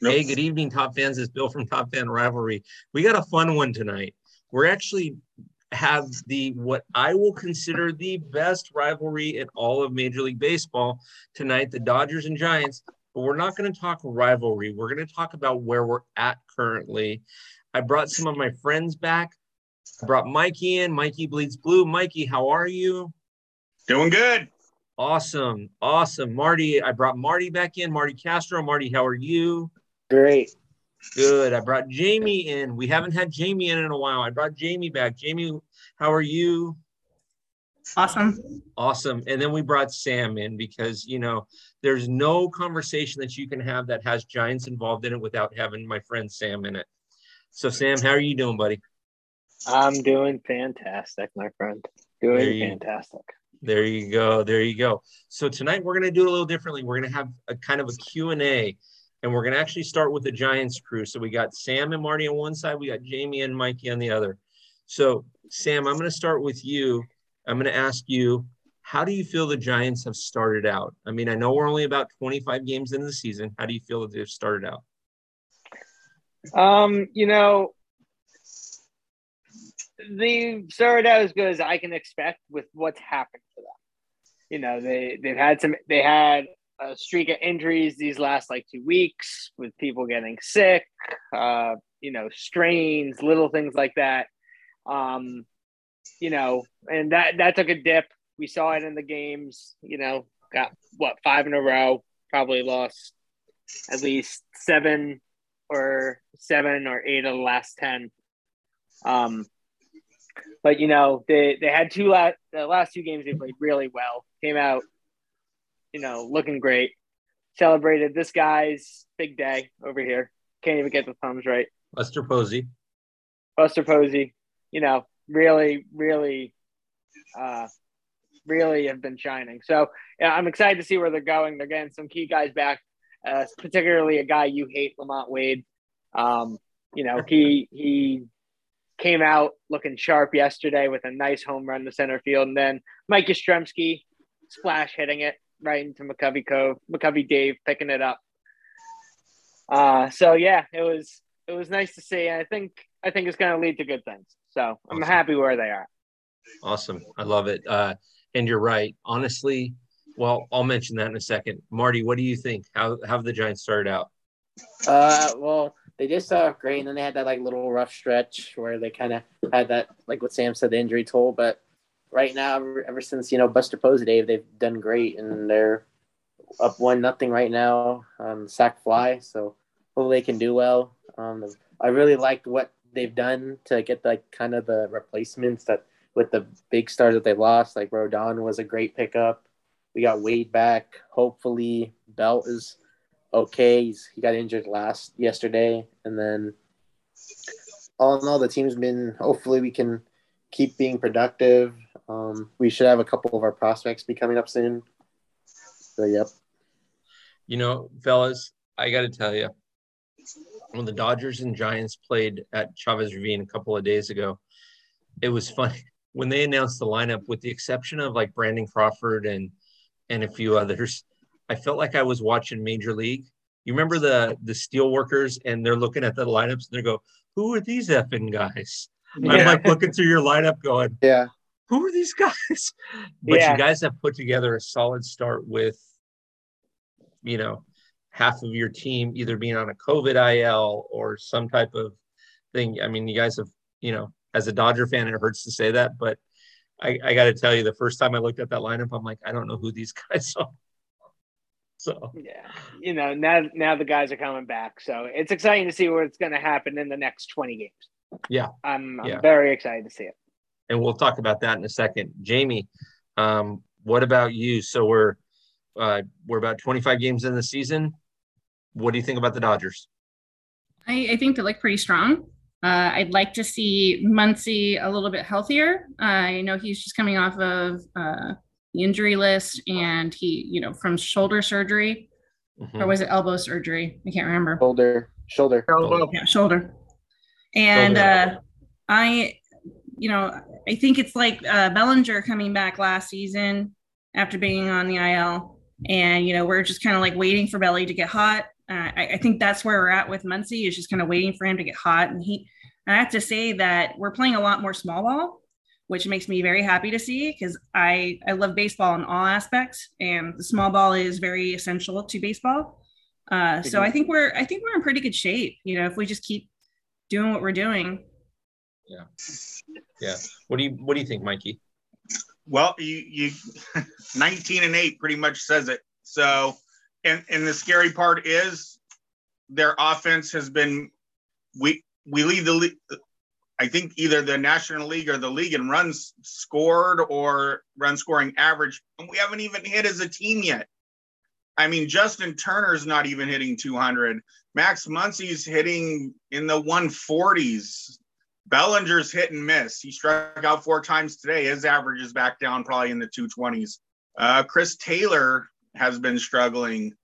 Nope. Hey, good evening, top fans. It's Bill from Top Fan Rivalry. We got a fun one tonight. We're actually have the what I will consider the best rivalry in all of Major League Baseball tonight, the Dodgers and Giants. But we're not going to talk rivalry. We're going to talk about where we're at currently. I brought some of my friends back. I brought Mikey in. Mikey bleeds blue. Mikey, how are you? Doing good. Awesome. Awesome. Marty, I brought Marty back in. Marty Castro. Marty, how are you? Great. Good. I brought Jamye in. We haven't had Jamye in in a while. I brought Jamye back. Jamye, how are you? Awesome. Awesome. And then we brought Sam in because, you know, there's no conversation that you can have that has Giants involved in it without having my friend Sam in it. So, Sam, how are you doing, buddy? I'm doing fantastic, my friend. Doing fantastic. There you go. There you go. So tonight we're going to do it a little differently. We're going to have a kind of a Q&A and we're going to actually start with the Giants crew. So we got Sam and Marty on one side, we got Jamye and Mikey on the other. So Sam, I'm going to start with you. I'm going to ask you, how do you feel the Giants have started out? I mean, I know we're only about 25 games into the season. How do you feel that they've started out? Um, you know, they started out as good as I can expect with what's happened to them. You know, they they've had some they had a streak of injuries these last like two weeks with people getting sick, uh, you know, strains, little things like that. Um, you know, and that that took a dip. We saw it in the games. You know, got what five in a row. Probably lost at least seven or seven or eight of the last ten. Um, but you know, they they had two last the last two games they played really well. Came out you know, looking great. Celebrated this guy's big day over here. Can't even get the thumbs right. Buster Posey. Buster Posey, you know, really, really, uh, really have been shining. So yeah, I'm excited to see where they're going. They're getting some key guys back, uh, particularly a guy you hate, LaMonte Wade. Um, you know, he he came out looking sharp yesterday with a nice home run to center field, and then Mike Yastrzemski splash hitting it right into McCovey Cove. McCovey Dave picking it up. Uh, so yeah, it was it was nice to see. I think I think it's going to lead to good things. So I'm awesome. happy where they are. Awesome, I love it. Uh, and you're right. Honestly, well, I'll mention that in a second. Marty, what do you think? How, how have the Giants started out? Uh, well, they just started great, and then they had that like little rough stretch where they kind of had that, like what Sam said, the injury toll. But right now, ever, ever since you know Buster Posey, Dave, they've done great, and they're up one nothing right now on sac fly. So hopefully they can do well. Um, I really liked what they've done to get like kind of the replacements that with the big stars that they lost. Like Rodon was a great pickup. We got Wade back. Hopefully Belt is okay. He's, he got injured last yesterday, and then all in all, the team's been. Hopefully, we can keep being productive. Um, we should have a couple of our prospects be coming up soon. So, yep. You know, fellas, I got to tell you, when the Dodgers and Giants played at Chavez Ravine a couple of days ago, it was funny when they announced the lineup, with the exception of like Brandon Crawford and and a few others. I felt like I was watching Major League. You remember the the steel workers, and they're looking at the lineups and they go, "Who are these effing guys?" Yeah. I'm like looking through your lineup, going, "Yeah, who are these guys?" But yeah. you guys have put together a solid start with, you know, half of your team either being on a COVID IL or some type of thing. I mean, you guys have, you know, as a Dodger fan, it hurts to say that, but I, I got to tell you, the first time I looked at that lineup, I'm like, I don't know who these guys are. So yeah, you know, now now the guys are coming back, so it's exciting to see what's going to happen in the next 20 games. Yeah. I'm, I'm yeah. very excited to see it. And we'll talk about that in a second. Jamye, um, what about you? So we're uh, we're about 25 games in the season. What do you think about the Dodgers? I, I think they look pretty strong. Uh, I'd like to see Muncy a little bit healthier. Uh, I know he's just coming off of uh, the injury list, and he, you know, from shoulder surgery, mm-hmm. or was it elbow surgery? I can't remember. Shoulder, shoulder, shoulder. Yeah, shoulder. And uh, I, you know, I think it's like uh, Bellinger coming back last season after being on the IL. And, you know, we're just kind of like waiting for Belly to get hot. Uh, I, I, think that's where we're at with Muncy is just kind of waiting for him to get hot. And he, I have to say that we're playing a lot more small ball, which makes me very happy to see because I I love baseball in all aspects, and the small ball is very essential to baseball. Uh, so I think we're I think we're in pretty good shape. You know, if we just keep doing what we're doing. Yeah, yeah. What do you What do you think, Mikey? Well, you you 19 and eight pretty much says it. So, and and the scary part is their offense has been we we lead the. I think either the National League or the league in runs scored or run scoring average, and we haven't even hit as a team yet. I mean, Justin Turner's not even hitting 200. Max Muncy's hitting in the 140s. Bellinger's hit and miss. He struck out four times today. His average is back down probably in the 220s. Uh, Chris Taylor has been struggling.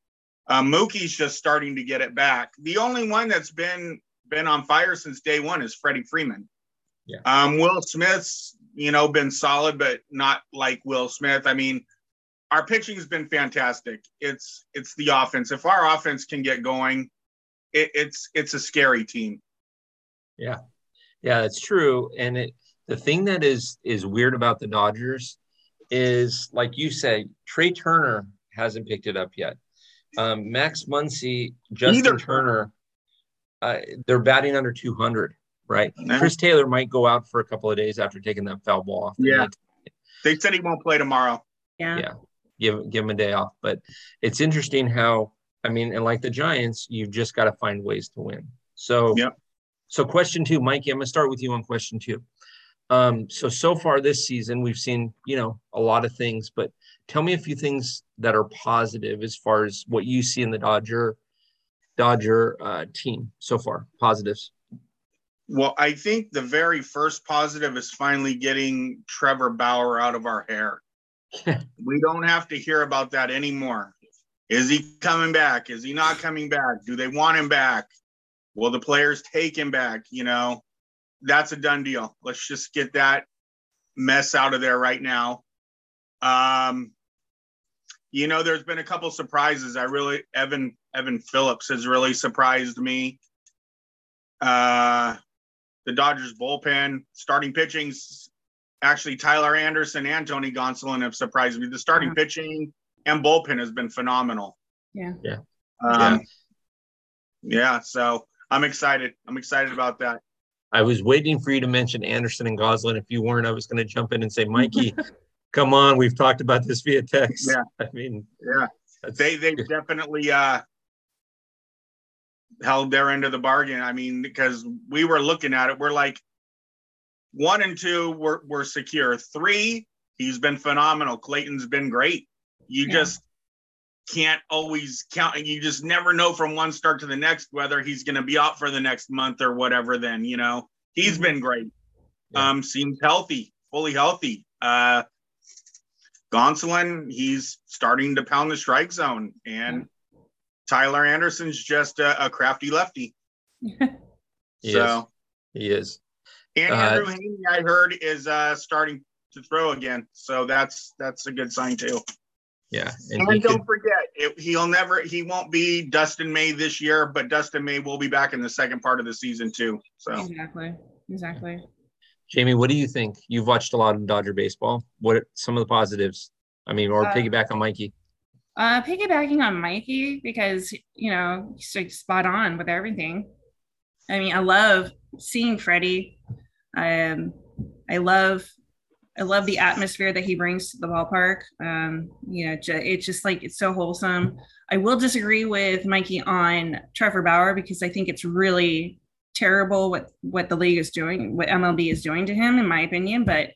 Uh, Mookie's just starting to get it back. The only one that's been been on fire since day one is Freddie Freeman. Yeah. Um, Will Smith's, you know, been solid, but not like Will Smith. I mean, our pitching has been fantastic. It's it's the offense. If our offense can get going, it, it's it's a scary team. Yeah, yeah, that's true. And it the thing that is is weird about the Dodgers is like you say, Trea Turner hasn't picked it up yet. Um, Max Muncy, Justin Either. Turner, uh, they're batting under 200, right? Chris Taylor might go out for a couple of days after taking that foul ball off. Yeah. They said he won't play tomorrow. Yeah. Yeah. Give, give him a day off. But it's interesting how, I mean, and like the Giants, you've just got to find ways to win. So, yeah. So, question two, Mikey, I'm going to start with you on question two. Um, so, so far this season, we've seen, you know, a lot of things, but tell me a few things that are positive as far as what you see in the Dodger Dodger uh, team so far? Positives. Well, I think the very first positive is finally getting Trevor Bauer out of our hair. we don't have to hear about that anymore. Is he coming back? Is he not coming back? Do they want him back? Will the players take him back? You know, that's a done deal. Let's just get that mess out of there right now. Um, you know, there's been a couple surprises. I really Evan Evan Phillips has really surprised me. Uh, the Dodgers bullpen starting pitching's actually Tyler Anderson and Tony Gonsolin have surprised me. The starting yeah. pitching and bullpen has been phenomenal. Yeah. Yeah. Um, yeah. yeah. So I'm excited. I'm excited about that. I was waiting for you to mention Anderson and Gonsolin. If you weren't, I was going to jump in and say, Mikey, come on, we've talked about this via text. Yeah. I mean, yeah, they they definitely uh, held their end of the bargain. I mean, because we were looking at it, we're like one and two were were secure. Three, he's been phenomenal. Clayton's been great. You yeah. just can't always count and you just never know from one start to the next whether he's going to be out for the next month or whatever then you know he's mm-hmm. been great yeah. um seems healthy fully healthy uh Gonsolin, he's starting to pound the strike zone, and Tyler Anderson's just a, a crafty lefty. he so is. he is. And uh, Andrew Heaney, I heard, is uh, starting to throw again, so that's that's a good sign too. Yeah, and, and don't could... forget, it, he'll never, he won't be Dustin May this year, but Dustin May will be back in the second part of the season too. So exactly, exactly. Jamye, what do you think? You've watched a lot of Dodger baseball. What are some of the positives? I mean, or uh, piggyback on Mikey. Uh, piggybacking on Mikey because you know he's like spot on with everything. I mean, I love seeing Freddie. Um, I love, I love the atmosphere that he brings to the ballpark. Um, you know, it's just like it's so wholesome. I will disagree with Mikey on Trevor Bauer because I think it's really terrible what what the league is doing, what MLB is doing to him, in my opinion. But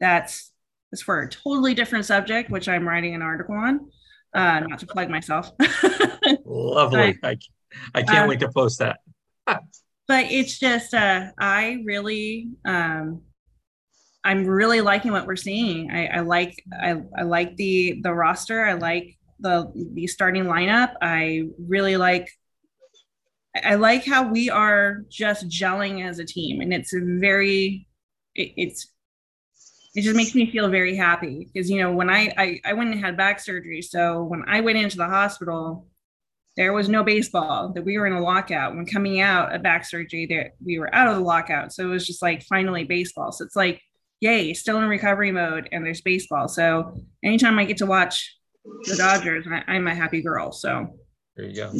that's that's for a totally different subject, which I'm writing an article on. Uh, not to plug myself. Lovely. I, I can't uh, wait to post that. but it's just uh, I really um, I'm really liking what we're seeing. I, I like I, I like the the roster. I like the the starting lineup. I really like I like how we are just gelling as a team, and it's very, it, it's, it just makes me feel very happy because you know when I, I I went and had back surgery, so when I went into the hospital, there was no baseball, that we were in a lockout. When coming out of back surgery, that we were out of the lockout. So it was just like finally baseball. So it's like, yay, still in recovery mode, and there's baseball. So anytime I get to watch the Dodgers, I, am a happy girl. So there you go.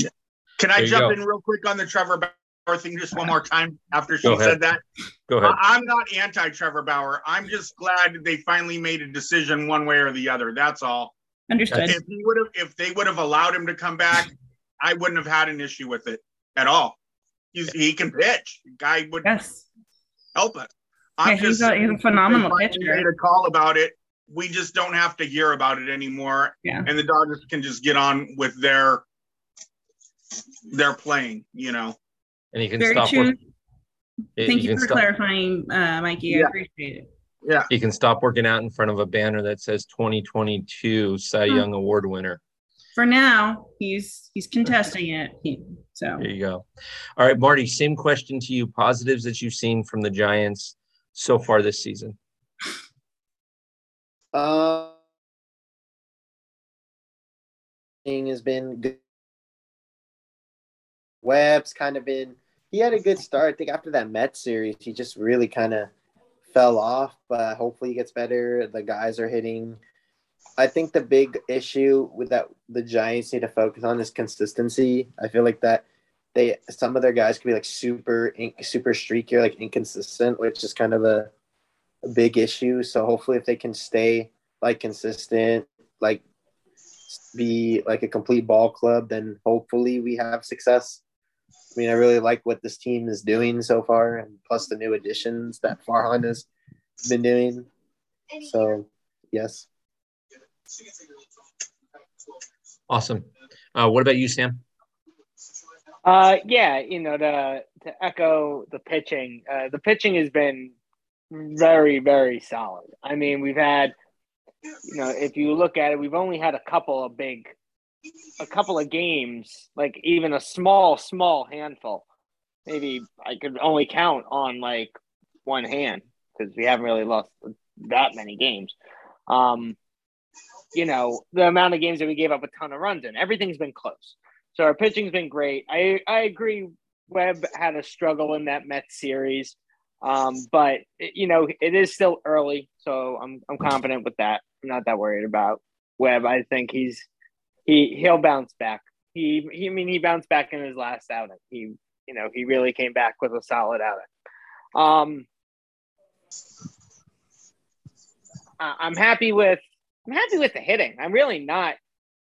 Can I jump go. in real quick on the Trevor Bauer thing just one more time after she said that? Go ahead. I'm not anti Trevor Bauer. I'm just glad they finally made a decision one way or the other. That's all. Understood. If he would have, if they would have allowed him to come back, I wouldn't have had an issue with it at all. He's, he can pitch. Guy would yes. help us. I'm yeah, he's, a, he's a phenomenal pitcher. Made a call about it. We just don't have to hear about it anymore. Yeah. And the Dodgers can just get on with their their playing. You know. And he can Very stop. True. Work, Thank you for stop. clarifying, uh, Mikey. Yeah. I appreciate it. Yeah. He can stop working out in front of a banner that says 2022 Cy hmm. Young Award winner for now, he's he's contesting it. so there you go. All right, Marty. Same question to you. Positives that you've seen from the Giants so far this season. Uh, has been good. Webb's kind of been. He had a good start. I think after that Mets series, he just really kind of fell off. But hopefully, he gets better. The guys are hitting I think the big issue with that the Giants need to focus on is consistency. I feel like that they some of their guys can be like super super streaky or like inconsistent, which is kind of a, a big issue. So hopefully, if they can stay like consistent, like be like a complete ball club, then hopefully we have success. I mean, I really like what this team is doing so far, and plus the new additions that Farhan has been doing. So, yes. Awesome. Uh, what about you, Sam? Uh, yeah, you know, to to echo the pitching, uh, the pitching has been very, very solid. I mean, we've had, you know, if you look at it, we've only had a couple of big, a couple of games, like even a small, small handful. Maybe I could only count on like one hand because we haven't really lost that many games. Um, you know, the amount of games that we gave up a ton of runs in. Everything's been close. So our pitching's been great. I, I agree. Webb had a struggle in that Mets series. Um, but you know, it is still early, so I'm I'm confident with that. I'm not that worried about Webb. I think he's he he'll bounce back. He, he I mean he bounced back in his last outing. He you know he really came back with a solid outing. Um, I'm happy with I'm happy with the hitting. I'm really not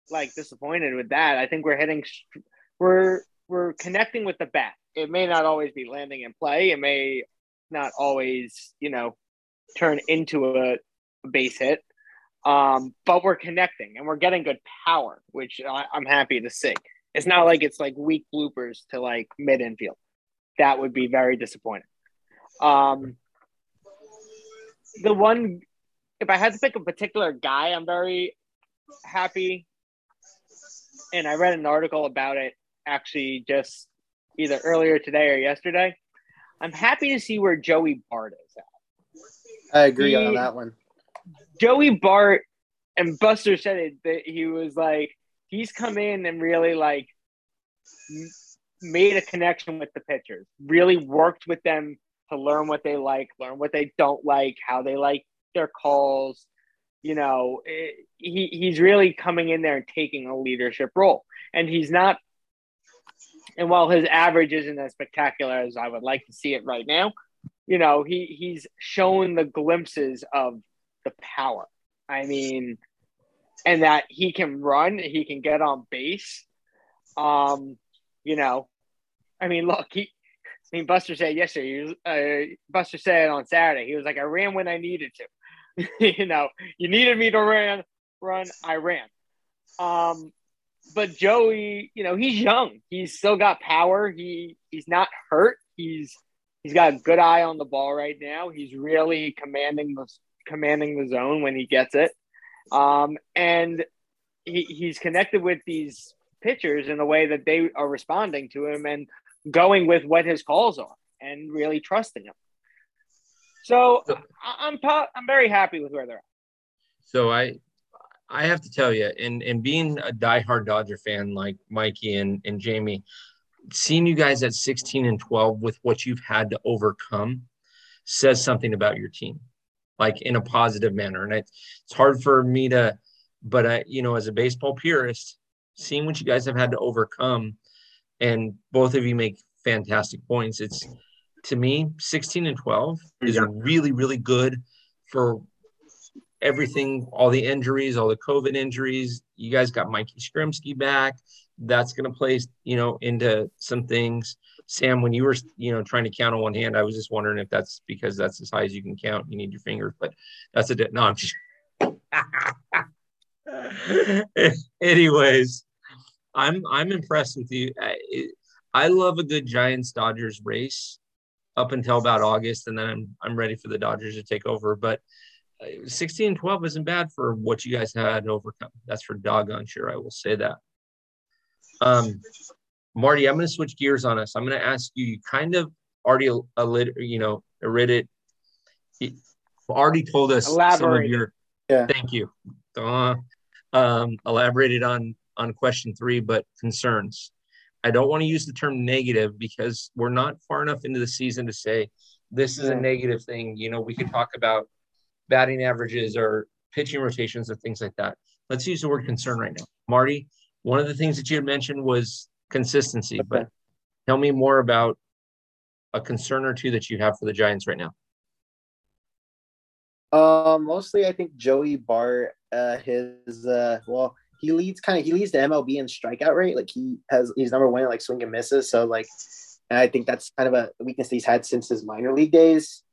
like disappointed with that. I think we're hitting, we're we're connecting with the bat. It may not always be landing in play. It may not always, you know, turn into a, base hit. Um, but we're connecting and we're getting good power, which I, I'm happy to see. It's not like it's like weak bloopers to like mid infield. That would be very disappointing. Um, the one if I had to pick a particular guy, I'm very happy. And I read an article about it actually just either earlier today or yesterday. I'm happy to see where Joey Bart is at. I agree he, on that one. Joey Bart and Buster said it that he was like he's come in and really like made a connection with the pitchers, really worked with them to learn what they like, learn what they don't like, how they like their calls. You know, it, eh, he he's really coming in there and taking a leadership role, and he's not. And while his average isn't as spectacular as I would like to see it right now, you know, he he's shown the glimpses of the power. I mean, and that he can run, he can get on base. Um, you know, I mean, look, he I mean, Buster said yesterday. Was, uh, Buster said on Saturday, he was like, "I ran when I needed to." you know, you needed me to run, run, I ran. Um, but Joey, you know, he's young. He's still got power. He he's not hurt. He's he's got a good eye on the ball right now. He's really commanding the commanding the zone when he gets it. Um, and he, he's connected with these pitchers in a way that they are responding to him and going with what his calls are and really trusting him. So I'm I'm very happy with where they're at. So I I have to tell you, and and being a diehard Dodger fan like Mikey and and Jamye, seeing you guys at 16 and 12 with what you've had to overcome says something about your team, like in a positive manner. And it's it's hard for me to, but I, you know, as a baseball purist, seeing what you guys have had to overcome, and both of you make fantastic points. It's to me, 16 and 12 is Yeah. really, really good for everything, all the injuries, all the COVID injuries. You guys got Mike Yastrzemski back. That's going to play, you know, into some things. Sam, when you were, you know, trying to count on one hand, I was just wondering if that's because that's as high as you can count. You need your fingers, but that's a di- no. I'm just. Anyways, I'm I'm impressed with you. I, I love a good Giants Dodgers race up until about August, and then I'm I'm ready for the Dodgers to take over. But uh, 16 and 12 isn't bad for what you guys had to overcome. That's for doggone sure. I will say that. Um, Marty, I'm going to switch gears on us. I'm going to ask you. You kind of already a, a lit, you know, read it. Already told us some of your. Yeah. Thank you. Uh, um, elaborated on on question three, but concerns. I don't want to use the term negative because we're not far enough into the season to say this is a negative thing. You know, we could talk about batting averages or pitching rotations and things like that. Let's use the word concern right now. Marty, one of the things that you had mentioned was consistency, but tell me more about a concern or two that you have for the Giants right now. Um, mostly I think Joey Bart, uh, his uh, well, he leads kind of he leads the MLB in strikeout rate. Like he has he's number one at like swing and misses. So like, and I think that's kind of a weakness he's had since his minor league days.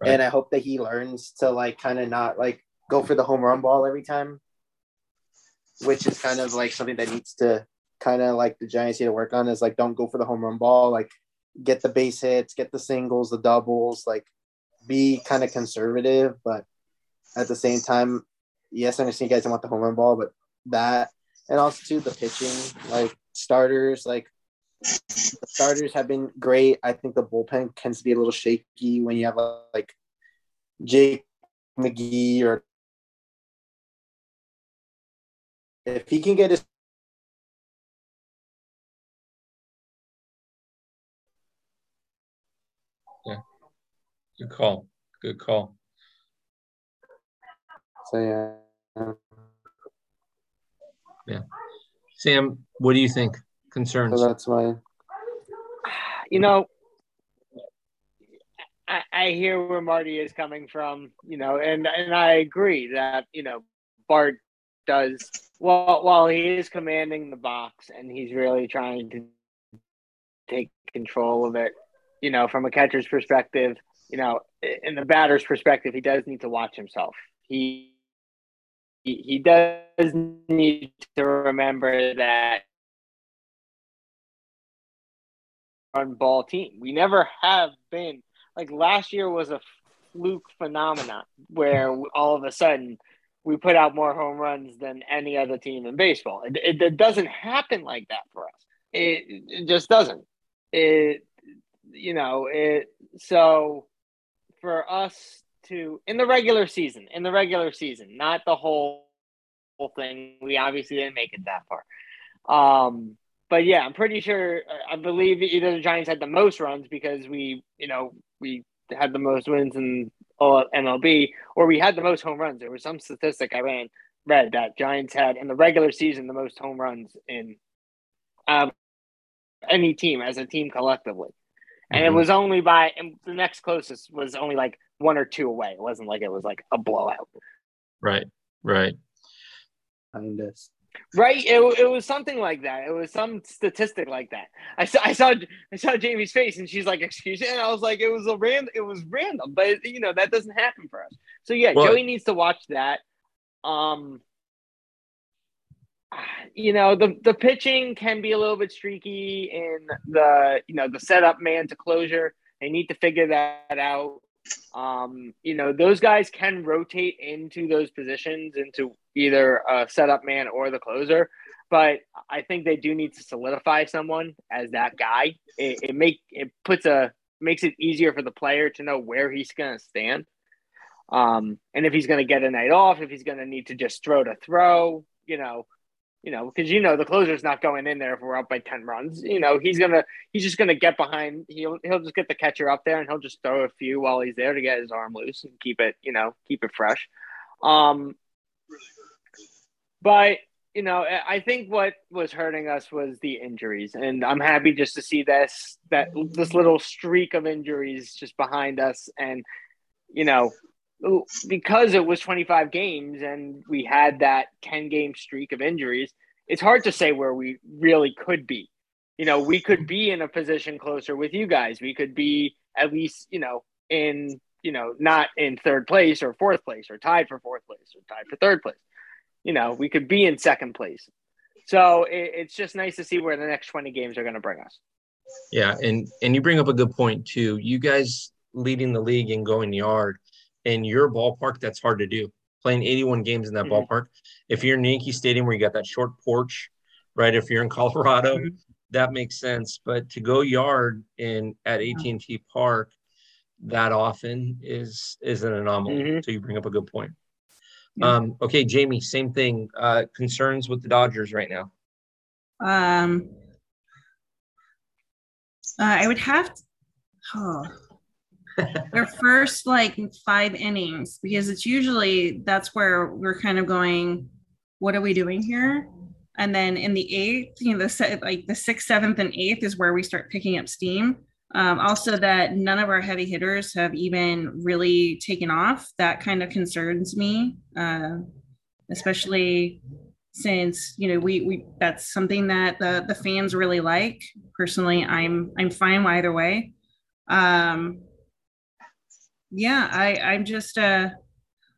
Right. And I hope that he learns to like kind of not like go for the home run ball every time, which is kind of like something that needs to kind of like the Giants need to work on is like don't go for the home run ball, like get the base hits, get the singles, the doubles, like be kind of conservative, but at the same time, yes, I understand you guys don't want the home run ball, but that and also too the pitching, like starters, like the starters have been great. I think the bullpen tends to be a little shaky when you have like Jake McGee or if he can get his yeah Good call. Good call. so yeah, Sam, what do you think? Concerns? so that's my you know, I, I hear where Marty is coming from, you know, and and I agree that you know Bart does well while he is commanding the box and he's really trying to take control of it. You know, from a catcher's perspective, you know, in the batter's perspective, he does need to watch himself. He he, does need to remember that run ball team. We never have been like last year was a fluke phenomenon where all of a sudden we put out more home runs than any other team in baseball. It, it, it doesn't happen like that for us. It, it just doesn't. It you know it so for us to in the regular season in the regular season not the whole whole thing we obviously didn't make it that far um but yeah, I'm pretty sure. I believe either the Giants had the most runs because we, you know, we had the most wins in all MLB, or we had the most home runs. There was some statistic I ran read that Giants had in the regular season the most home runs in um, any team as a team collectively, and it was only by and the next closest was only like one or two away. It wasn't like it was like a blowout. Right. Right. kind of Right, it, it was something like that. It was some statistic like that. I saw, I saw, I saw Jamye's face, and she's like, "Excuse me," and I was like, "It was a random, it was random," but you know that doesn't happen for us. So yeah, Well- Joey needs to watch that. Um, you know the the pitching can be a little bit streaky in the you know the setup man to closure. They need to figure that out. Um, you know those guys can rotate into those positions into either a setup man or the closer. But I think they do need to solidify someone as that guy. It, it make it puts a makes it easier for the player to know where he's going to stand. Um, and if he's going to get a night off, if he's going to need to just throw to throw, you know, you know, because you know the closer's not going in there if we're up by ten runs. You know, he's gonna he's just gonna get behind. He'll he'll just get the catcher up there and he'll just throw a few while he's there to get his arm loose and keep it, you know, keep it fresh. Um, but you know, I think what was hurting us was the injuries, and I'm happy just to see this that this little streak of injuries just behind us, and you know, because it was 25 games and we had that 10 game streak of injuries, it's hard to say where we really could be. You know, we could be in a position closer with you guys. We could be at least, you know, in, you know, not in third place or fourth place or tied for fourth place or tied for third place. You know, we could be in second place. So it, it's just nice to see where the next 20 games are going to bring us. Yeah, and and you bring up a good point too. You guys leading the league in going yard in your ballpark, that's hard to do. Playing 81 games in that mm-hmm. ballpark. If you're in Yankee Stadium where you got that short porch, right? If you're in Colorado, mm-hmm. that makes sense. But to go yard in at AT&T Park that often is is an anomaly. Mm-hmm. So you bring up a good point. Yeah. Um, okay, Jamye, same thing. Uh, concerns with the Dodgers right now. Um, uh, I would have to. Oh, their first like five innings because it's usually that's where we're kind of going what are we doing here? And then in the eighth you know the like the sixth seventh and eighth is where we start picking up steam. Um, also that none of our heavy hitters have even really taken off. That kind of concerns me uh, especially since you know we we that's something that the the fans really like. Personally i'm i'm fine either way. Um yeah i i'm just uh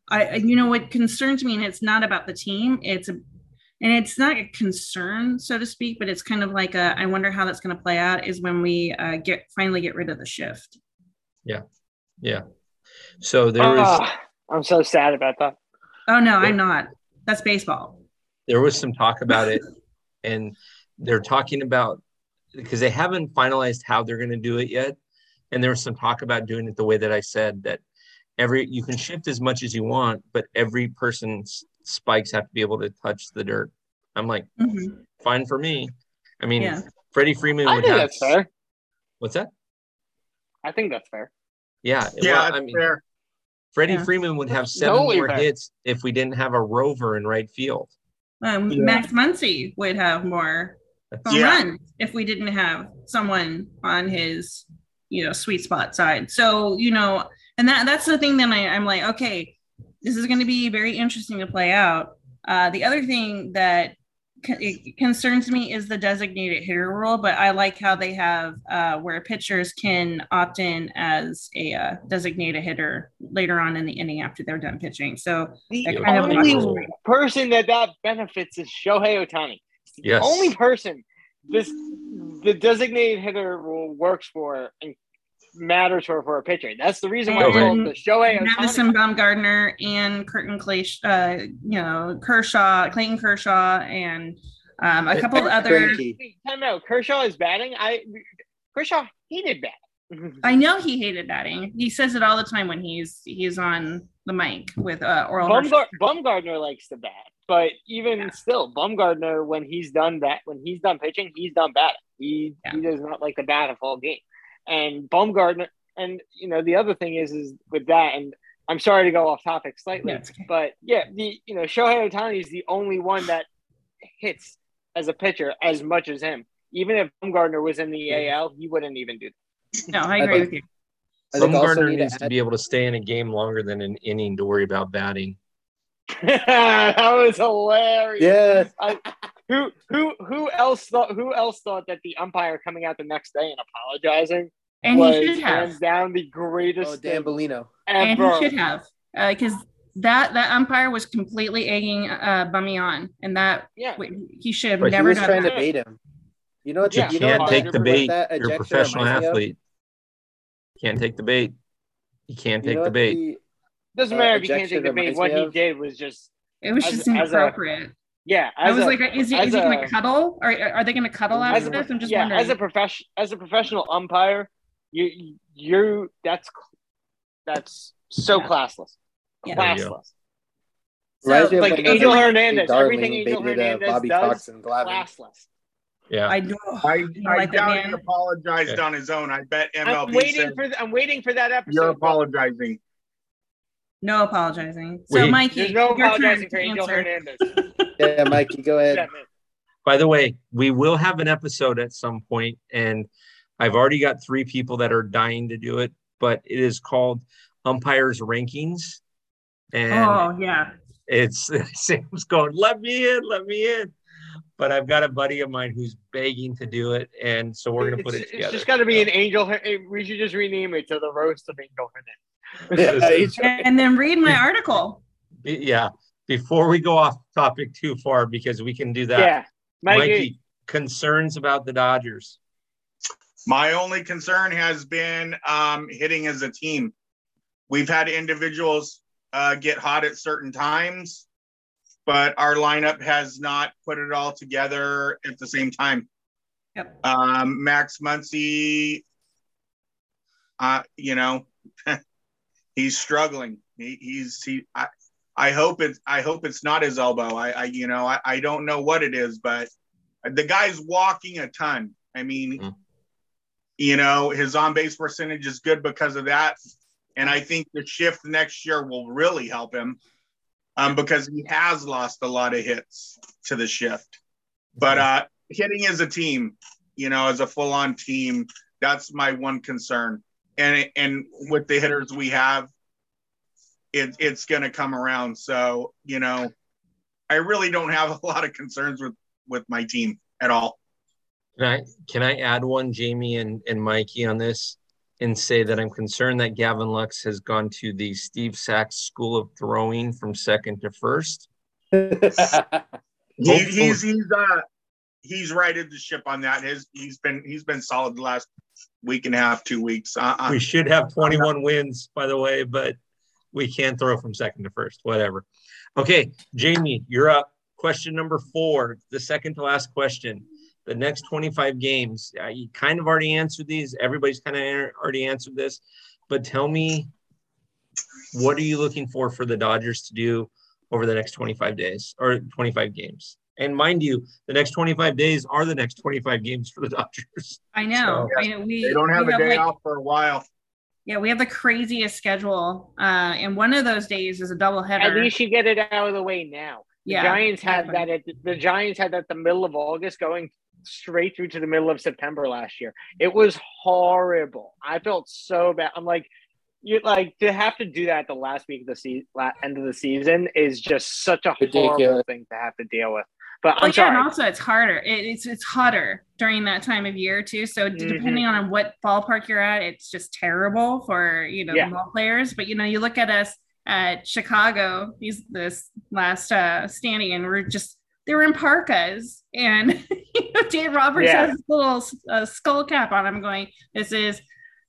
i you know what concerns me and it's not about the team it's a and it's not a concern so to speak but it's kind of like a i wonder how that's going to play out is when we uh, get finally get rid of the shift. Yeah yeah. So there was oh, i'm so sad about that. Oh no i'm not. That's baseball. There was some talk about it and they're talking about because they haven't finalized how they're going to do it yet and there was some talk about doing it the way that I said that every you can shift as much as you want, but every person's spikes have to be able to touch the dirt. I'm like, mm-hmm. fine for me. I mean, yeah. Freddie Freeman would I think have, that's fair. What's that? I think that's fair. Yeah, yeah, well, I mean, fair. Freddie yeah. Freeman would have seven totally more fair. hits if we didn't have a rover in right field. Um, yeah. Max Muncy would have more home runs if we didn't have someone on his you know sweet spot side. So you know and that that's the thing that I, i'm like okay this is going to be very interesting to play out. Uh, the other thing that concerns me is the designated hitter rule but i like how they have uh, where pitchers can opt in as a uh, designated hitter later on in the inning after they're done pitching. So the only person that that benefits is Shohei Ohtani yes. the only person this the designated hitter rule works for and matters for for a pitcher. That's the reason why I told the Shohei Madison Bumgarner and Curtin Clay, uh, you know Kershaw, Clayton Kershaw, and um, a couple other. Wait, time out. Kershaw is batting. I Kershaw hated batting. I know he hated batting. He says it all the time when he's he's on the mic with uh, Orel. Bumgar- Bumgarner likes to bat. But even yeah. still, Bumgarner, when he's done that, when he's done pitching, he's done batting. He yeah. he does not like to bat a full game. And Bumgarner, and you know the other thing is is with that, and I'm sorry to go off topic slightly, yeah, okay. but yeah, the you know Shohei Ohtani is the only one that hits as a pitcher as much as him. Even if Bumgarner was in the AL, he wouldn't even do that. No, I agree I think, with you. Bumgarner needs to, to be able to stay in a game longer than an inning to worry about batting. that was hilarious. Yeah. I, who who who else thought who else thought that the umpire coming out the next day and apologizing and was he should have. hands down the greatest oh, Dan Bellino. And he should have because uh, that that umpire was completely egging uh, Bummy on, and that yeah. he should have but never he was trying that. to bait him. You know what? You you can't know take the bait. You're a professional athlete. Can't take the bait. You can't take you know the bait. The, doesn't uh, matter if you can't take the bait. What he did was just. It was just inappropriate. A, yeah, I was a, like, is he, is he going to cuddle? Or are they going to cuddle after this? I'm just yeah, wondering. As a profession, as a professional umpire, you you that's that's so yeah. classless. Yeah. There you go. classless. Reminds So, me like Angel Hernandez, Darling everything Angel Hernandez Bobby does, Cox and Glavine. classless. Yeah. I know. I, You I like that, doubt he man? apologized Okay. on his own. I bet I'm MLB waiting said for the, I'm waiting for that episode. you're apologizing. No apologizing. So, Wait. Mikey, There's no your turn apologizing to for Angel answer. Hernandez. Yeah, Mikey, go ahead. Yeah. By the way, we will have an episode at some point, and I've already got three people that are dying to do it, but it is called Umpires Rankings. And Oh yeah. it's Sam's going, let me in, let me in. But I've got a buddy of mine who's begging to do it, and so we're gonna put it's, it together. It's just got to be an Angel. We should just rename it to the roast of Angel Hernandez. Yeah, he's. And then read my article. Yeah. Before we go off topic too far, because we can do that. Yeah, Mikey. Mikey, concerns about the Dodgers. My only concern has been um, hitting as a team. We've had individuals uh, get hot at certain times, but our lineup has not put it all together at the same time. Yep. Um, Max Muncy, uh, you know, he's struggling. He, he's he. I, I hope it's I hope it's not his elbow. I, I you know I, I don't know what it is, but the guy's walking a ton. I mean, Mm. you know, his on base percentage is good because of that. And I think the shift next year will really help him um, because he has lost a lot of hits to the shift. But uh, hitting as a team, you know, as a full on team, that's my one concern. And and with the hitters we have, it, it's going to come around. So, you know, I really don't have a lot of concerns with with my team at all. Can I can I add one, Jamye and, and Mikey, on this and say that I'm concerned that Gavin Lux has gone to the Steve Sax School of Throwing from second to first. He, he's he's uh he's righted the ship on that. His he's been he's been solid the last week and a half, two weeks. Uh, uh, We should have 21 wins, by the way, but we can't throw from second to first, whatever. Okay, Jamye, you're up. Question number four, the second to last question. The next 25 games, uh, you kind of already answered these. Everybody's kind of already answered this, but tell me, what are you looking for for the Dodgers to do over the next 25 days or 25 games? And mind you, the next 25 days are the next 25 games for the Dodgers. I know. So, I know. We they don't have we a day like- off for a while. Yeah, we have the craziest schedule, uh, and one of those days is a double At least you get it out of the way now. The yeah, Giants had exactly. that at the Giants had that at the middle of August going straight through to the middle of September last year. It was horrible. I felt so bad. I'm like, you like to have to do that the last week of the season, end of the season is just such a horrible Ridiculous. thing to have to deal with. But I'm yeah, sorry. and also it's harder. It, it's it's hotter during that time of year too. So d- Mhm. depending on what ballpark you're at, it's just terrible for you know Yeah. the ball players. But you know, you look at us at Chicago these this last uh standing, and we're just they were in parkas, and you know, Dan Roberts Yeah. has a little uh, skull cap on. I'm going, this is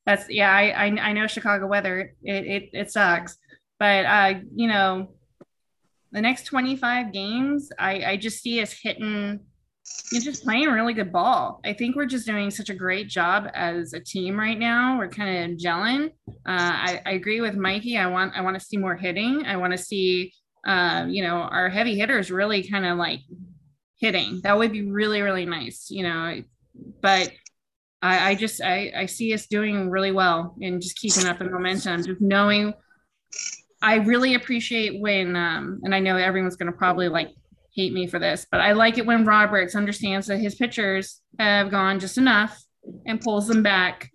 that's yeah. I I, I know Chicago weather. It it it sucks, but uh you know the next 25 games, I, I just see us hitting, you're just playing really good ball. I think we're just doing such a great job as a team right now. We're kind of gelling. Uh, I, I agree with Mikey. I want I want to see more hitting. I want to see, uh, you know, our heavy hitters really kind of like hitting. That would be really really nice, you know. But I, I just I, I see us doing really well and just keeping up the momentum, just knowing I really appreciate when, um, and I know everyone's going to probably like hate me for this, but I like it when Roberts understands that his pitchers have gone just enough and pulls them back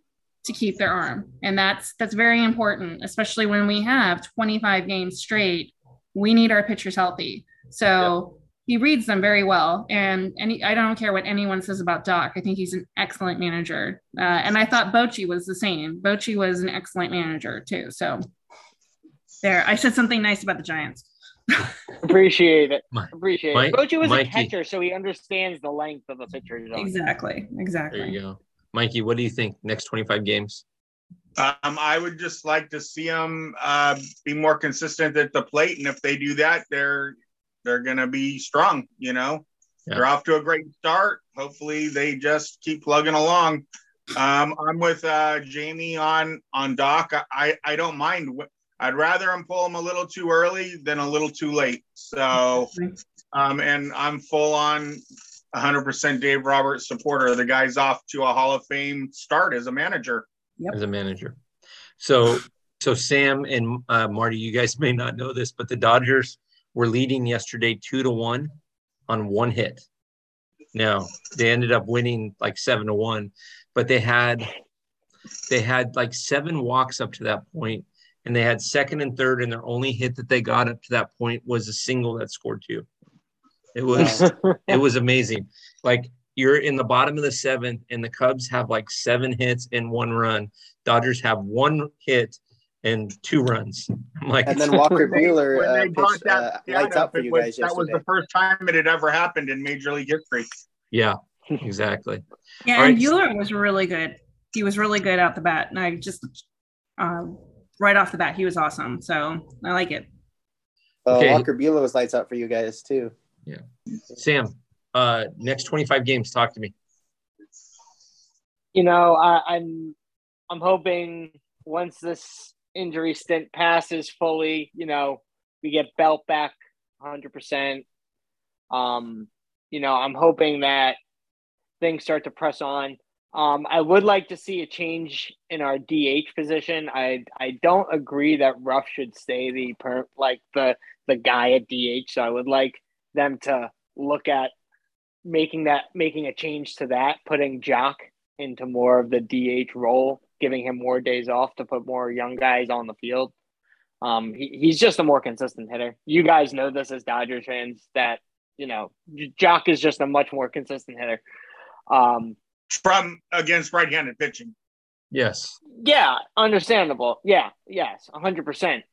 to keep their arm, and that's that's very important, especially when we have 25 games straight. We need our pitchers healthy, so he reads them very well. And any, I don't care what anyone says about Doc. I think he's an excellent manager, uh, and I thought Bochy was the same. Bochy was an excellent manager too. So there, I said something nice about the Giants. Appreciate it. Mi- Appreciate Mike- it. Bochy was Mikey. a catcher, so he understands the length of the pitcher's Exactly. Exactly. There you go. Mikey, what do you think? Next 25 games? Um, I would just like to see them uh, be more consistent at the plate, and if they do that, they're they're gonna be strong. You know, Yeah. they're off to a great start. Hopefully, they just keep plugging along. Um, I'm with uh, Jamye on on Doc. I I don't mind. Wh- I'd rather him pull him a little too early than a little too late. So, um, and I'm full on 100% Dave Roberts supporter. The guy's off to a Hall of Fame start as a manager. Yep. As a manager. So, so Sam and uh, Marty, you guys may not know this, but the Dodgers were leading yesterday two to one on one hit. Now they ended up winning like seven to one, but they had they had like seven walks up to that point, and they had second and third, and their only hit that they got up to that point was a single that scored two. It was it was amazing. Like you're in the bottom of the seventh, and the Cubs have like seven hits and one run. Dodgers have one hit and two runs. I'm like, and then Walker Buehler uh, pitched, uh, lights up for you was, guys. That was the first time it had ever happened in Major League history. Yeah, exactly. yeah, All and right. Buehler was really good. He was really good out the bat, and I just uh, right off the bat, he was awesome. So I like it. Uh, okay. Walker Buehler was lights out for you guys too. Yeah, Sam. Uh, next 25 games. Talk to me. You know, I, I'm I'm hoping once this injury stint passes fully, you know, we get Belt back 100%. Um, you know, I'm hoping that things start to press on. Um, I would like to see a change in our DH position. I I don't agree that Ruf should stay the per like the the guy at DH. So I would like them to look at making that making a change to that, putting Joc into more of the DH role giving him more days off to put more young guys on the field. Um, he, he's just a more consistent hitter. You guys know this as Dodgers fans that you know Joc is just a much more consistent hitter. Um, from against right-handed pitching. Yes. Yeah, understandable. Yeah, yes, hundred percent.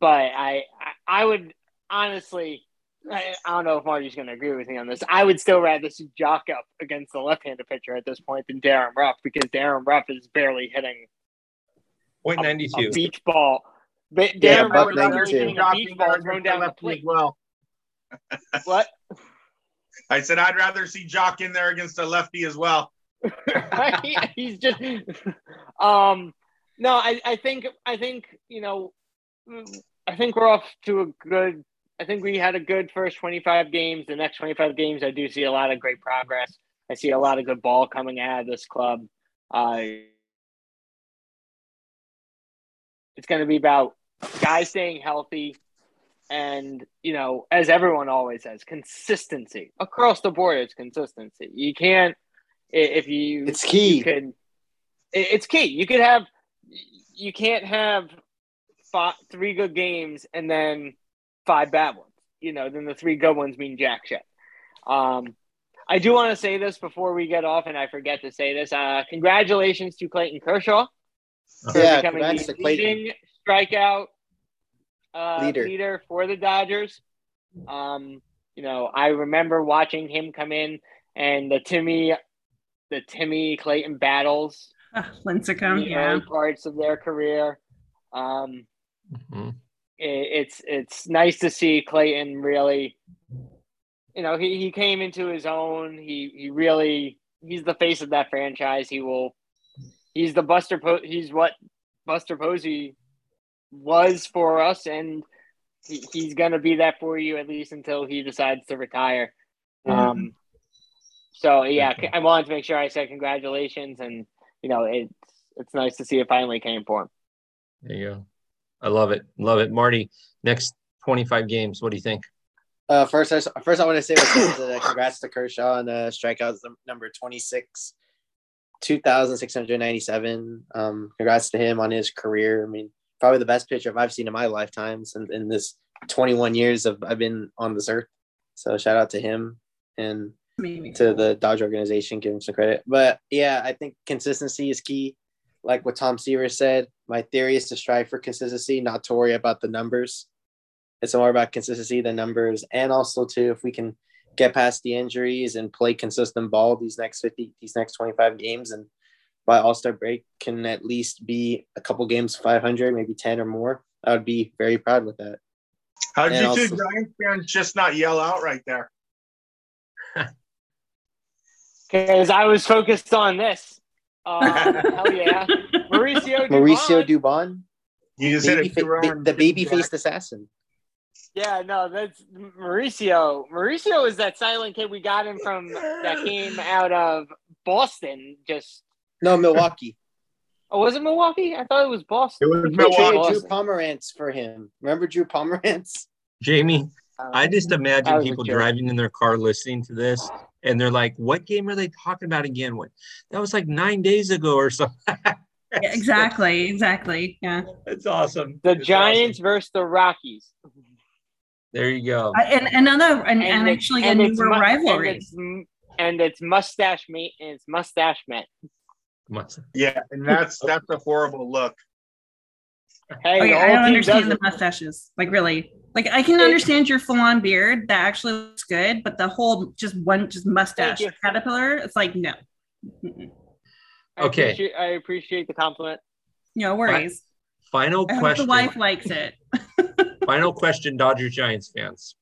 But I, I, I would honestly I, I don't know if Marty's going to agree with me on this. I would still rather see Joc up against the left-handed pitcher at this point than Darin Ruf because Darin Ruf is barely hitting point ninety two beach ball. But yeah, Darin Ruf is barely hitting a beach ball thrown down the plate. Well, what? I said I'd rather see Joc in there against a lefty as well. He's just um no, I, I think I think you know I think we're off to a good I think we had a good first 25 games. The next 25 games, I do see a lot of great progress. I see a lot of good ball coming out of this club. Uh, it's going to be about guys staying healthy and you know as everyone always says consistency across the board it's consistency you can't if you it's key you could, it's key you could have you can't have five, three good games and then five bad ones. You know, then the three good ones mean jack shit. Um, I do want to say this before we get off, and I forget to say this. Uh, congratulations to Clayton Kershaw for yeah, becoming the leading strikeout uh, leader. leader for the Dodgers. Um, you know, I remember watching him come in and the Timmy, the Timmy Clayton battles. Uh, Lincecum, yeah. Parts of their career. Um, mm-hmm it's it's nice to see Clayton really. You know, he, he came into his own. He he really he's the face of that franchise. He will. He's the Buster. Po- he's what Buster Posey was for us, and he, he's gonna be that for you at least until he decides to retire. Mm-hmm. Um. So yeah, I wanted to make sure I said congratulations, and you know it's it's nice to see it finally came for him. There you go. I love it. Love it. Marty, next 25 games, what do you think? Uh, first, I, first I want to say uh, congrats to Kershaw on uh, strikeouts number 26, 2,697. Um, congrats to him on his career. I mean, probably the best pitcher I've seen in my lifetime since in this 21 years of I've been on this earth. So shout out to him and Maybe. to the Dodge organization, give him some credit. But yeah, I think consistency is key like what Tom Seaver said, my theory is to strive for consistency, not to worry about the numbers. It's more about consistency than numbers. And also too, if we can get past the injuries and play consistent ball these next 50, these next 25 games and by all-star break can at least be a couple games 500, maybe 10 or more. I would be very proud with that. How did and you also, two Giants fans just not yell out right there? Because I was focused on this. Uh, hell yeah. Mauricio Dubon. Mauricio Dubon. You just Baby a fa- ba- the baby faced assassin. Yeah, no, that's Mauricio. Mauricio is that silent kid we got him from that came out of Boston. Just No, Milwaukee. oh, was it Milwaukee? I thought it was Boston. It was They Milwaukee. traded Drew Pomeranz for him. Remember Drew Pomeranz? Jamye, Um, I just imagine was a people driving in their car listening to this and they're like, what game are they talking about again? What that was like nine days ago or something. Yeah, exactly, exactly. Yeah. That's awesome. the It's Giants awesome. versus the Rockies. There you go. Uh, And another, and, and, it's- actually a and it's newer mu- rivalry. And it's, and it's mustache meat and it's mustache men. Must- Yeah, and that's that's a horrible look. Hey, Okay, I don't understand the mustaches. Like really, like I can understand your full-on beard that actually looks good, but the whole just one just mustache caterpillar. It's like no, Mm-mm. I Okay. appreciate- I appreciate the compliment. no worries. Final I hope question. the wife likes it. Final question, Dodgers Giants fans.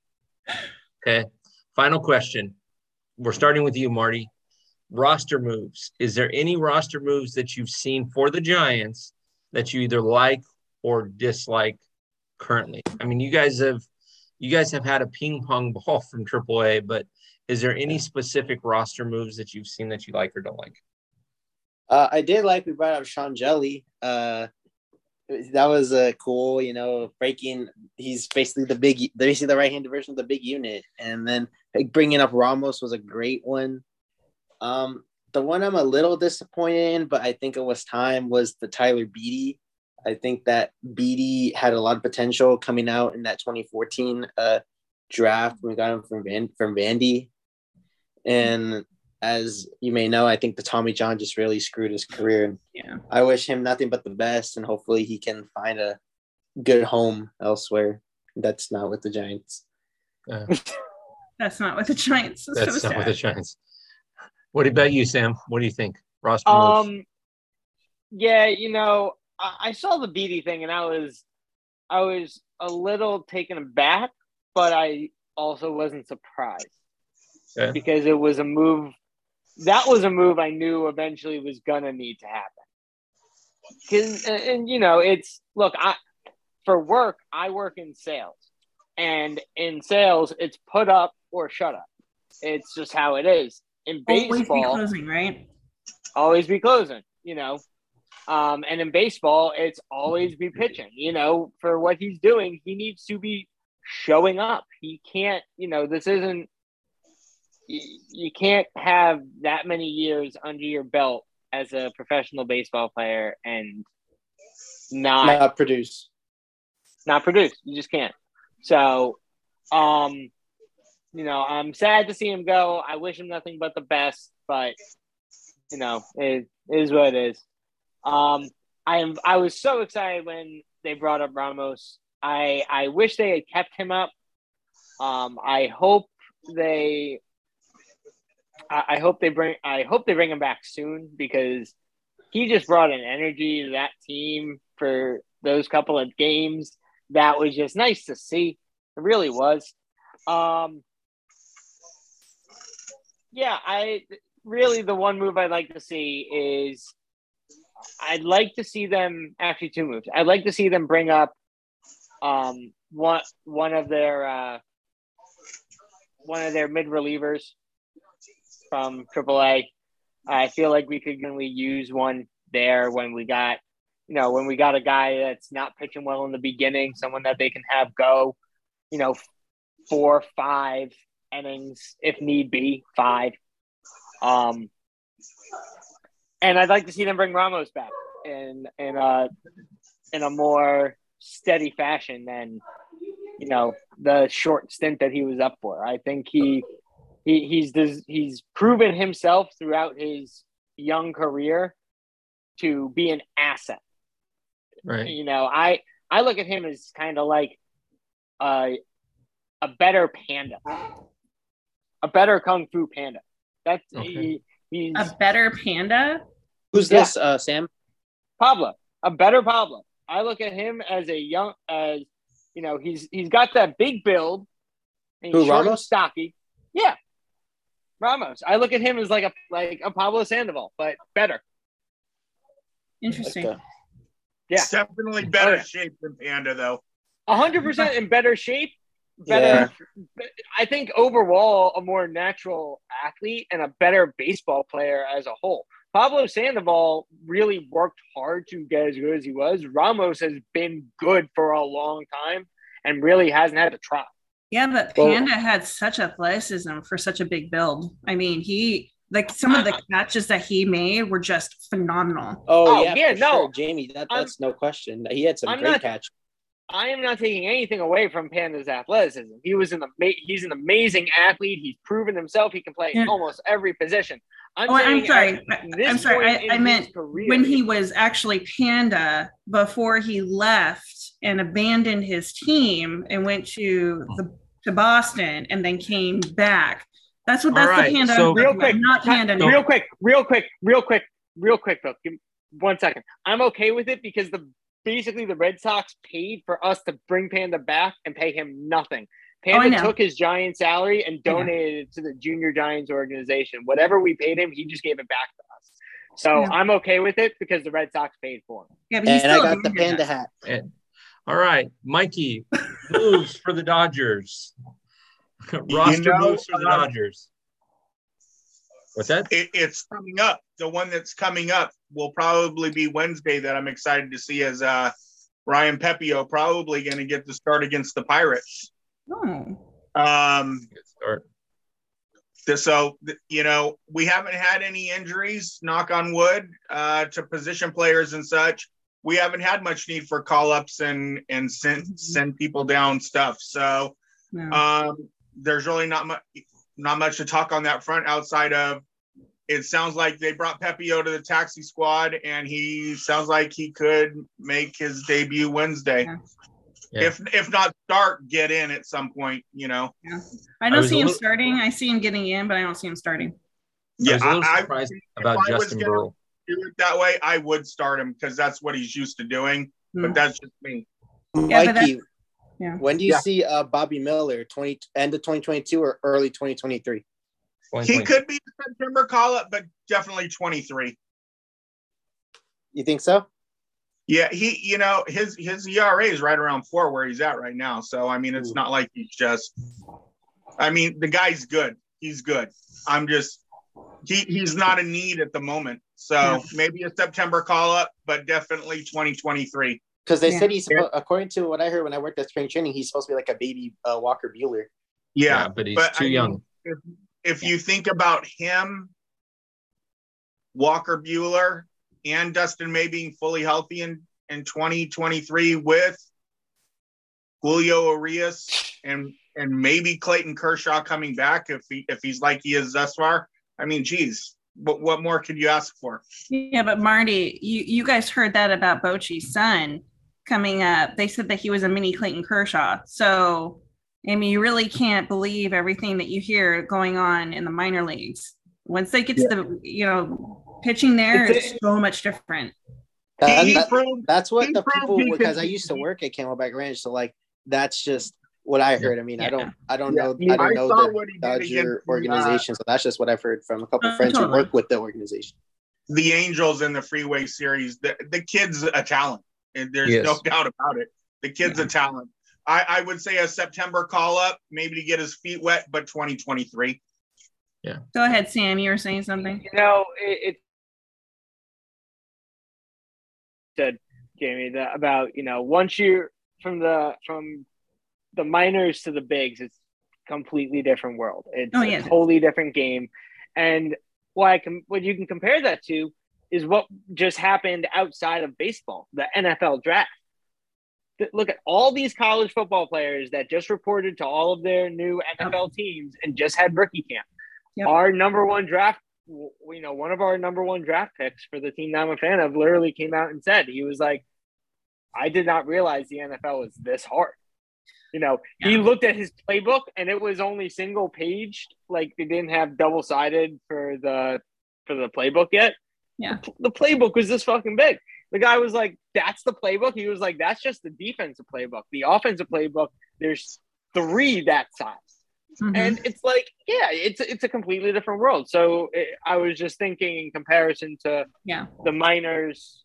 Okay. Final question. We're starting with you, Marty. Roster moves. Is there any roster moves that you've seen for the Giants that you either like or dislike currently? I mean, you guys have you guys have had a ping pong ball from AAA, but is there any specific roster moves that you've seen that you like or don't like? Uh, I did like we brought up Sean Hjelle. Uh, that was uh, cool, you know, breaking. He's basically the big, basically the right hand version of the big unit, and then like, bringing up Ramos was a great one. Um, the one I'm a little disappointed in, but I think it was time was the Tyler Beede. I think that Beede had a lot of potential coming out in that 2014 uh, draft. We got him from Van from Vandy, and as you may know, I think the Tommy John just really screwed his career. Yeah. I wish him nothing but the best, and hopefully he can find a good home elsewhere. That's not with the Giants. Uh, That's not what the Giants. Is that's so not with the. Giants. What about you, Sam? What do you think? Ross. Um, yeah, you know, I, I saw the Beede thing and I was, I was a little taken aback, but I also wasn't surprised Okay. because it was a move. That was a move I knew eventually was gonna need to happen. Cause, and, and, you know, it's look, I for work I work in sales, and in sales it's put up or shut up. It's just how it is. In baseball, Always be baseball, closing, right? always be closing, you know. Um, and in baseball, it's always be pitching. You know, for what he's doing, he needs to be showing up. He can't, you know, this isn't. You, you can't have that many years under your belt as a professional baseball player and not Not produce. not produce. You just can't. So, um, you know, I'm sad to see him go. I wish him nothing but the best, but you know, it is what it is. Um, I am. I was so excited when they brought up Ramos. I I wish they had kept him up. Um, I hope they. I, hope they bring. I hope they bring him back soon because he just brought an energy to that team for those couple of games. That was just nice to see. It really was. Um, yeah, I really the one move I'd like to see is I'd like to see them actually two moves. I'd like to see them bring up um one one of their uh one of their mid relievers from AAA. I feel like we could really use one there when we got you know when we got a guy that's not pitching well in the beginning, someone that they can have go, you know, four, five innings if need be, five. Um, and I'd like to see them bring Ramos back in in a in a more steady fashion than you know the short stint that he was up for. I think he he he's des- he's proven himself throughout his young career to be an asset. Right. You know, I I look at him as kind of like a a better panda, a better kung fu panda. That's Okay. he, he's A better panda. Who's Yeah. this, uh, Sam? Pablo, a better Pablo. I look at him as a young, as you know, he's he's got that big build. And Who, he's short and Ramos? Stocky. Yeah, Ramos. I look at him as like a like a Pablo Sandoval, but better. Interesting. Let's go. Yeah. definitely better Oh, yeah. shape than Panda though. hundred percent in better shape. Better, I think overall a more natural athlete and a better baseball player as a whole. Pablo Sandoval really worked hard to get as good as he was. Ramos has been good for a long time and really hasn't had to try. Yeah, but Well- Panda had such athleticism for such a big build. I mean, he like some of the catches that he made were just phenomenal. Oh, Oh, yeah, yeah, no. sure. Jamye, that, I'm- that's no question. He had some I'm great not- catch. I am not taking anything away from Panda's athleticism. He was an ama- he's an amazing athlete. He's proven himself. He can play Yeah. almost every position. I'm, Oh, I'm sorry. I- this I'm sorry. I- I meant career- When he was actually Panda before he left and abandoned his team and went to the to Boston and then came back. That's what that's right, the Panda. so- Real quick, not Ti- Panda. real quick, real quick, real quick, real quick, Phil. Give me one second. I'm okay with it because the basically the Red Sox paid for us to bring Panda back and pay him nothing. Oh, Panda know. took his giant salary and I know. donated it to the Junior Giants organization. Whatever we paid him, he just gave it back to us. So Yeah. I'm okay with it because the Red Sox paid for him. Yeah, but he's And I still got the abandoned panda us. hat. And, all right, Mikey, moves for the Dodgers. Roster know, moves for the uh, Dodgers. What's that? It, it's coming up. The one that's coming up will probably be Wednesday that I'm excited to see as uh Ryan Pepiot probably going to get the start against the Pirates. Oh. Um, Good start. so you know we haven't had any injuries knock on wood uh, to position players and such we haven't had much need for call-ups and and send send people down stuff so No. um, there's really not much not much to talk on that front outside of it sounds like they brought Pepiot to the taxi squad and he sounds like he could make his debut Wednesday. Yeah. Yeah. If if not start, get in at some point, you know. I I don't was see him little- starting. I see him getting in, but I don't see him starting. I was a little I- I- surprised if about I was Justin gonna- do it that way, I would start him because that's what he's used to doing. Hmm. But that's just me. Yeah, Mikey, Yeah. when do you Yeah. see uh, Bobby Miller? Twenty end of twenty twenty two or early twenty twenty three? He could be a September call up, but definitely 23. You think so? Yeah, he, you know, his his ERA is right around four where he's at right now. So I mean, it's Ooh. not like he's just. I mean, the guy's good. He's good. I'm just he he's not a need at the moment. So Yeah. maybe a September call up, but definitely 2023. Because they Yeah. said he's suppo- according to what I heard when I worked at spring training, he's supposed to be like a baby uh, Walker Buehler. Yeah, Yeah, but he's but too I mean, young. If, if you think about him, Walker Buehler, and Dustin May being fully healthy in, in 2023 with Julio Urías and and maybe Clayton Kershaw coming back if he if he's like he is thus far. I mean, geez, what what more could you ask for? Yeah, but Marty, you, you guys heard that about Bochy's son coming up. They said that he was a mini Clayton Kershaw. So, I mean, you really can't believe everything that you hear going on in the minor leagues. Once they get to the, you know, pitching there, It's- it's so much different. That- he that- that's what the people because I used to work at Camelback Ranch, so like that's just what I heard. I mean, I don't, I don't Yeah, know, I don't I know saw the what he did Dodger against the, uh, organization, so that's just what I've heard from a couple Uh, friends totally. who work with the organization. the Angels in the Freeway Series. The, the kid's a talent, and there's Yes. no doubt about it. The kid's a talent. I, I would say a September call up, maybe to get his feet wet, but 2023. Yeah. Go ahead, Sam. You were saying something. You know, it, it said Jamye that about you know once you're from the from the minors to the bigs, it's completely different world. It's Oh, yeah. a totally different game, and what I can what you can compare that to is what just happened outside of baseball, the NFL draft. Look at all these college football players that just reported to all of their new NFL teams and just had rookie camp. Yep. Our number one draft you know, one of our number one draft picks for the team that I'm a fan of literally came out and said, he was like, I did not realize the NFL was this hard. You know, he looked at his playbook and it was only single paged, like they didn't have double sided for the for the playbook yet. Yeah. The, the playbook was this fucking big. The guy was like, That's the playbook. He was like, That's just the defensive playbook. The offensive playbook, there's three that size Mhm. and it's like yeah it's it's a completely different world so it, i was just thinking in comparison to yeah. the minors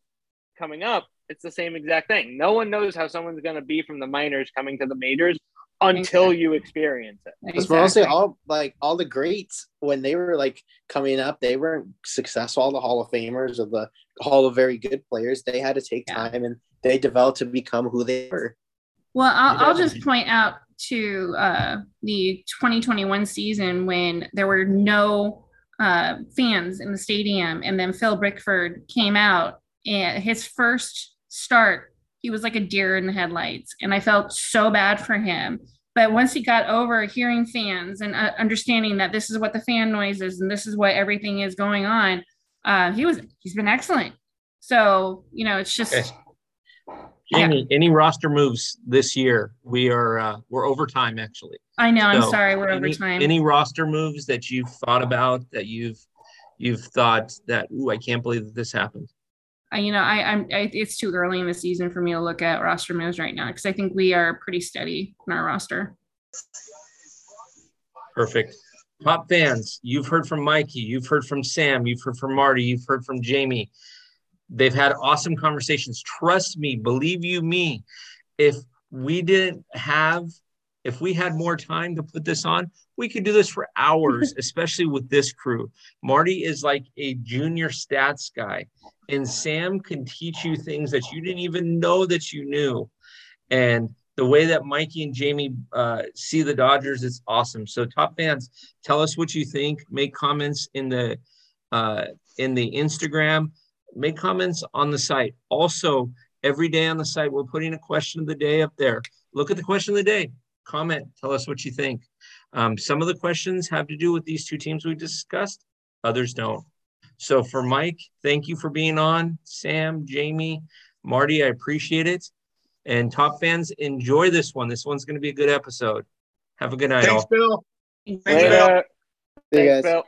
coming up it's the same exact thing. No one knows how someone's going to be from the minors coming to the majors until you experience it. Because mostly all like all the greats when they were like coming up, they weren't successful. All the Hall of Famers or the Hall of very good players, they had to take Yeah. time and they developed to become who they were. Well, I'll, You I'll just point out to uh, the 2021 season when there were no uh, fans in the stadium, and then Phil Bickford came out, and his first start, he was like a deer in the headlights, and I felt so bad for him. But once he got over hearing fans and uh, understanding that this is what the fan noise is and this is what everything is going on, uh, he was he's been excellent. So you know, it's just. Okay. Jamye, any roster moves this year? We are uh, we're overtime actually. I know. I'm sorry. We're any, overtime. Any roster moves that you've thought about that you've you've thought that ooh, I can't believe that this happened. I, you know, I, I'm. I, it's too early in the season for me to look at roster moves right now because I think we are pretty steady in our roster. Perfect. Top fans, you've heard from Mikey, you've heard from Sam, you've heard from Marty, you've heard from Jamye. They've had awesome conversations. Trust me, believe you me, if we didn't have, if we had more time to put this on, we could do this for hours, especially with this crew. Marty is like a junior stats guy, and Sam can teach you things that you didn't even know that you knew. And the way that Mikey and Jamye uh, see the Dodgers is awesome. So, top fans, tell us what you think. Make comments in the uh, in the Instagram. Make comments on the site. Also, every day on the site, we're putting a question of the day up there. Look at the question of the day. Comment. Tell us what you think. Um, some of the questions have to do with these two teams we discussed. Others don't. So, for Mike, thank you for being on. Sam, Jamye, Marty, I appreciate it. And top fans, enjoy this one. This one's going to be a good episode. Have a good night, Thanks, all. Bill. Thanks, Later. Bill. See you Thanks, guys. Bill.